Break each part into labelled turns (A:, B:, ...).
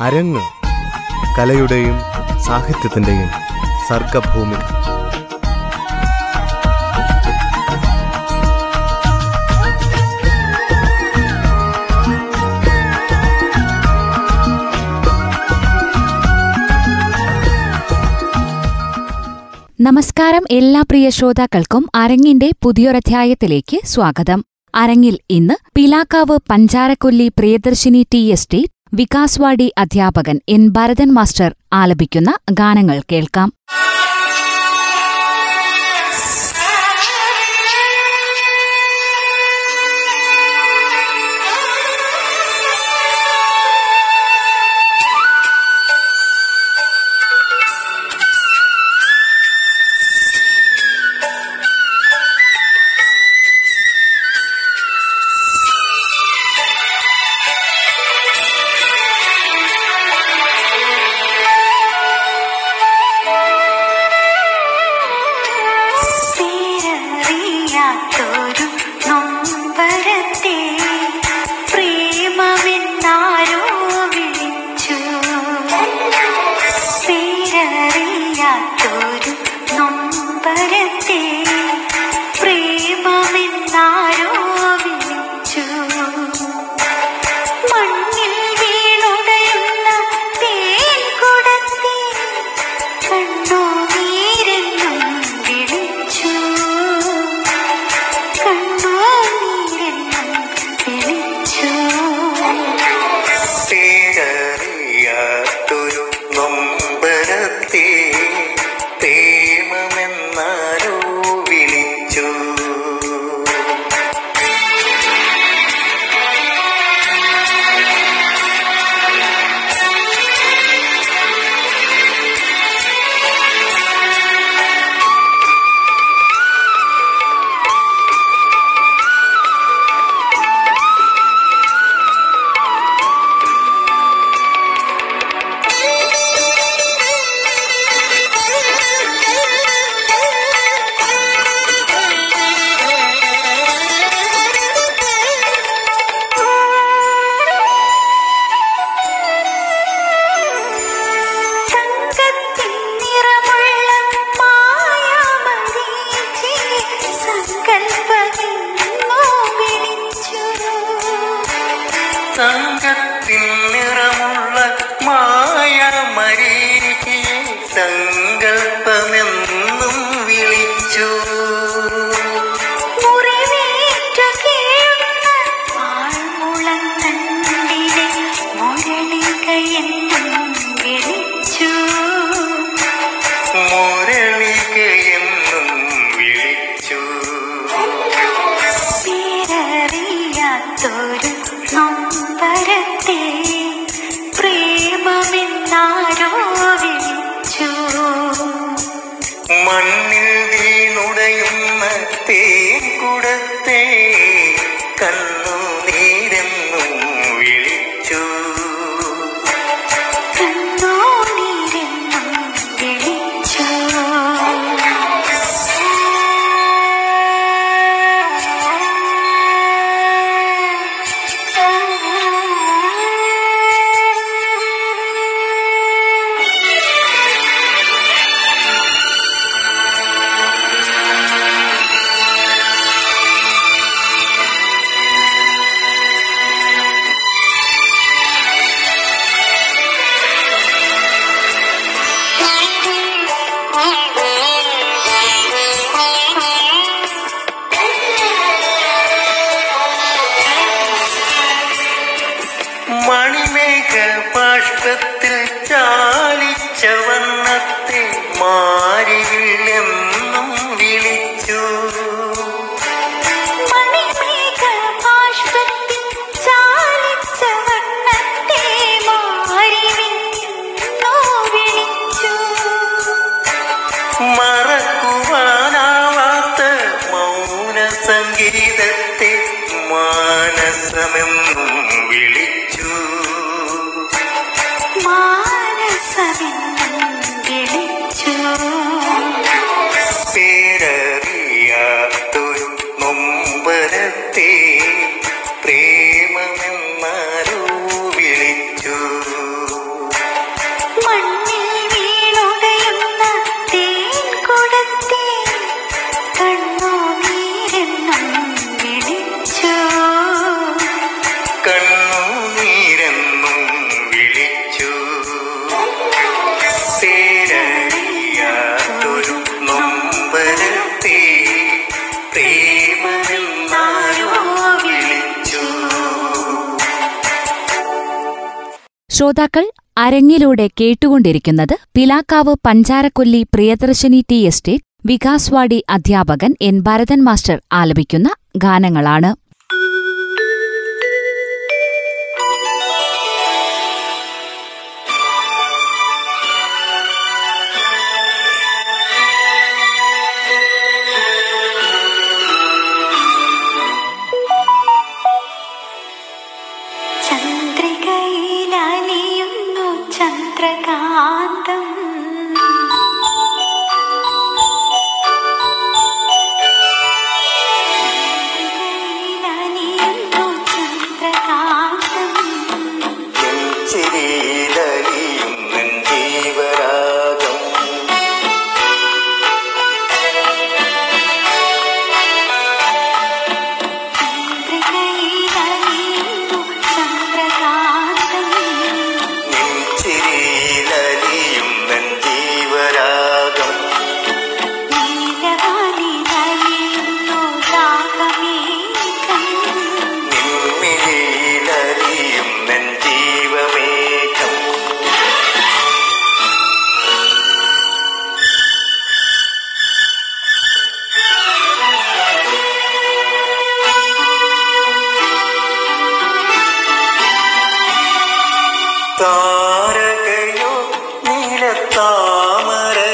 A: അരങ്ങ് കലയുടെയും സാഹിത്യത്തിന്റെയും സർഗഭൂമി
B: നമസ്കാരം എല്ലാ പ്രിയ ശ്രോതാക്കൾക്കും അരങ്ങിന്റെ പുതിയൊരധ്യായത്തിലേക്ക് സ്വാഗതം. അരങ്ങിൽ ഇന്ന് പിലാക്കാവ് പഞ്ചാരക്കൊല്ലി പ്രിയദർശിനി ടി എസ്റ്റേറ്റ് വികാസ്വാടി അധ്യാപകൻ എൻ ഭരതൻ മാസ്റ്റർ ആലപിക്കുന്ന ഗാനങ്ങൾ കേൾക്കാം.
C: ശ്രോതാക്കൾ അരങ്ങിലൂടെ കേട്ടുകൊണ്ടിരിക്കുന്നത് പിലാക്കാവ് പഞ്ചാരക്കൊല്ലി പ്രിയദർശിനി ടി എസ്റ്റേറ്റ് വികാസ്വാടി അധ്യാപകൻ എൻ ഭരതൻ മാസ്റ്റർ ആലപിക്കുന്ന ഗാനങ്ങളാണ് நிலத்தாமரை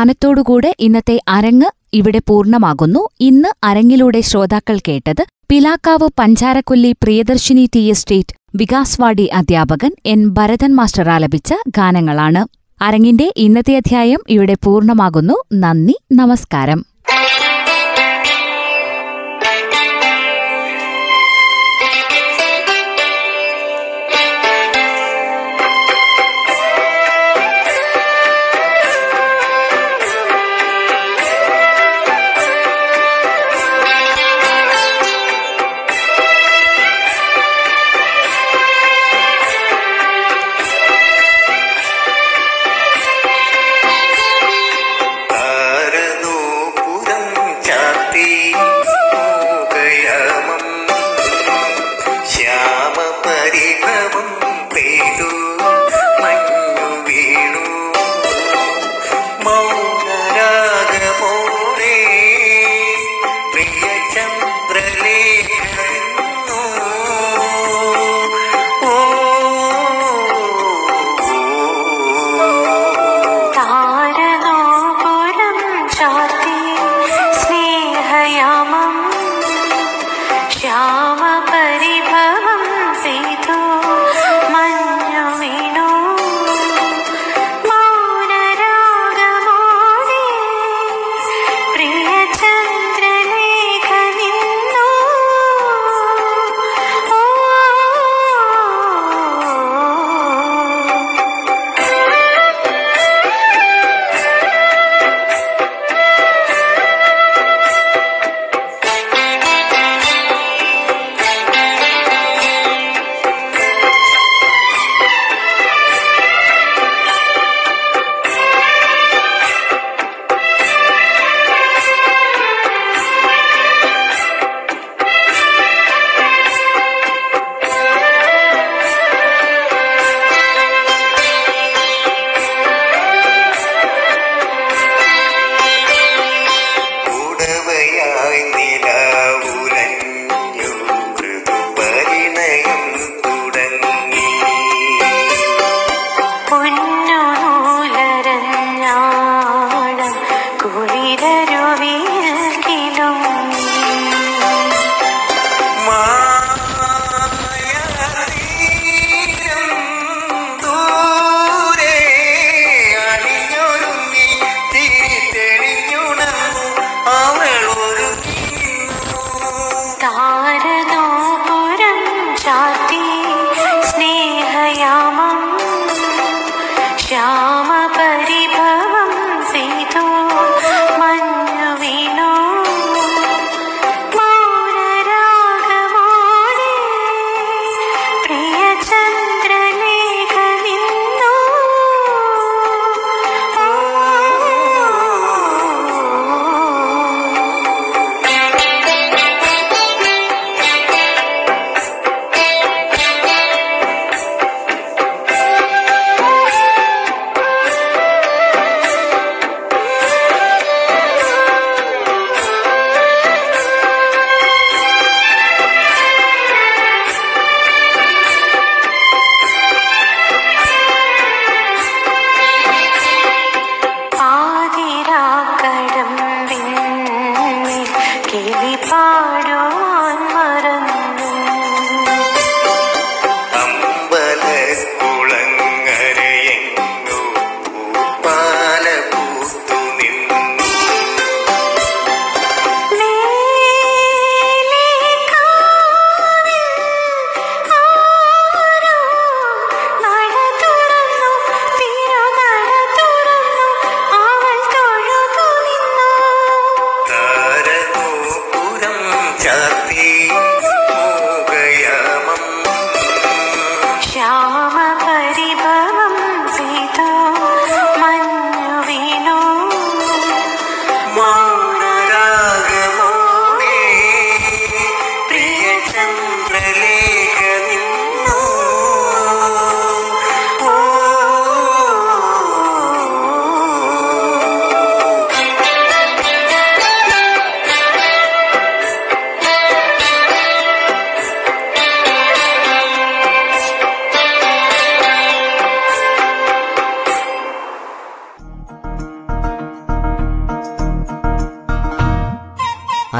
C: ഗാനത്തോടുകൂടെ ഇന്നത്തെ അരങ്ങ് ഇവിടെ പൂർണമാകുന്നു. ഇന്ന് അരങ്ങിലൂടെ ശ്രോതാക്കൾ കേട്ടത് പിലാക്കാവ് പഞ്ചാരക്കൊല്ലി പ്രിയദർശിനി ടി എസ്റ്റേറ്റ് വികാസ്വാടി അധ്യാപകൻ എൻ ഭരതൻ മാസ്റ്റർ ആലപിച്ച ഗാനങ്ങളാണ്. അരങ്ങിന്റെ ഇന്നത്തെ അധ്യായം ഇവിടെ പൂർണമാകുന്നു. നന്ദി നമസ്കാരം.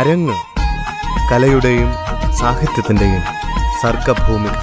A: അരങ്ങ് കലയുടെയും സാഹിത്യത്തിന്റെയും സർഗഭൂമിക.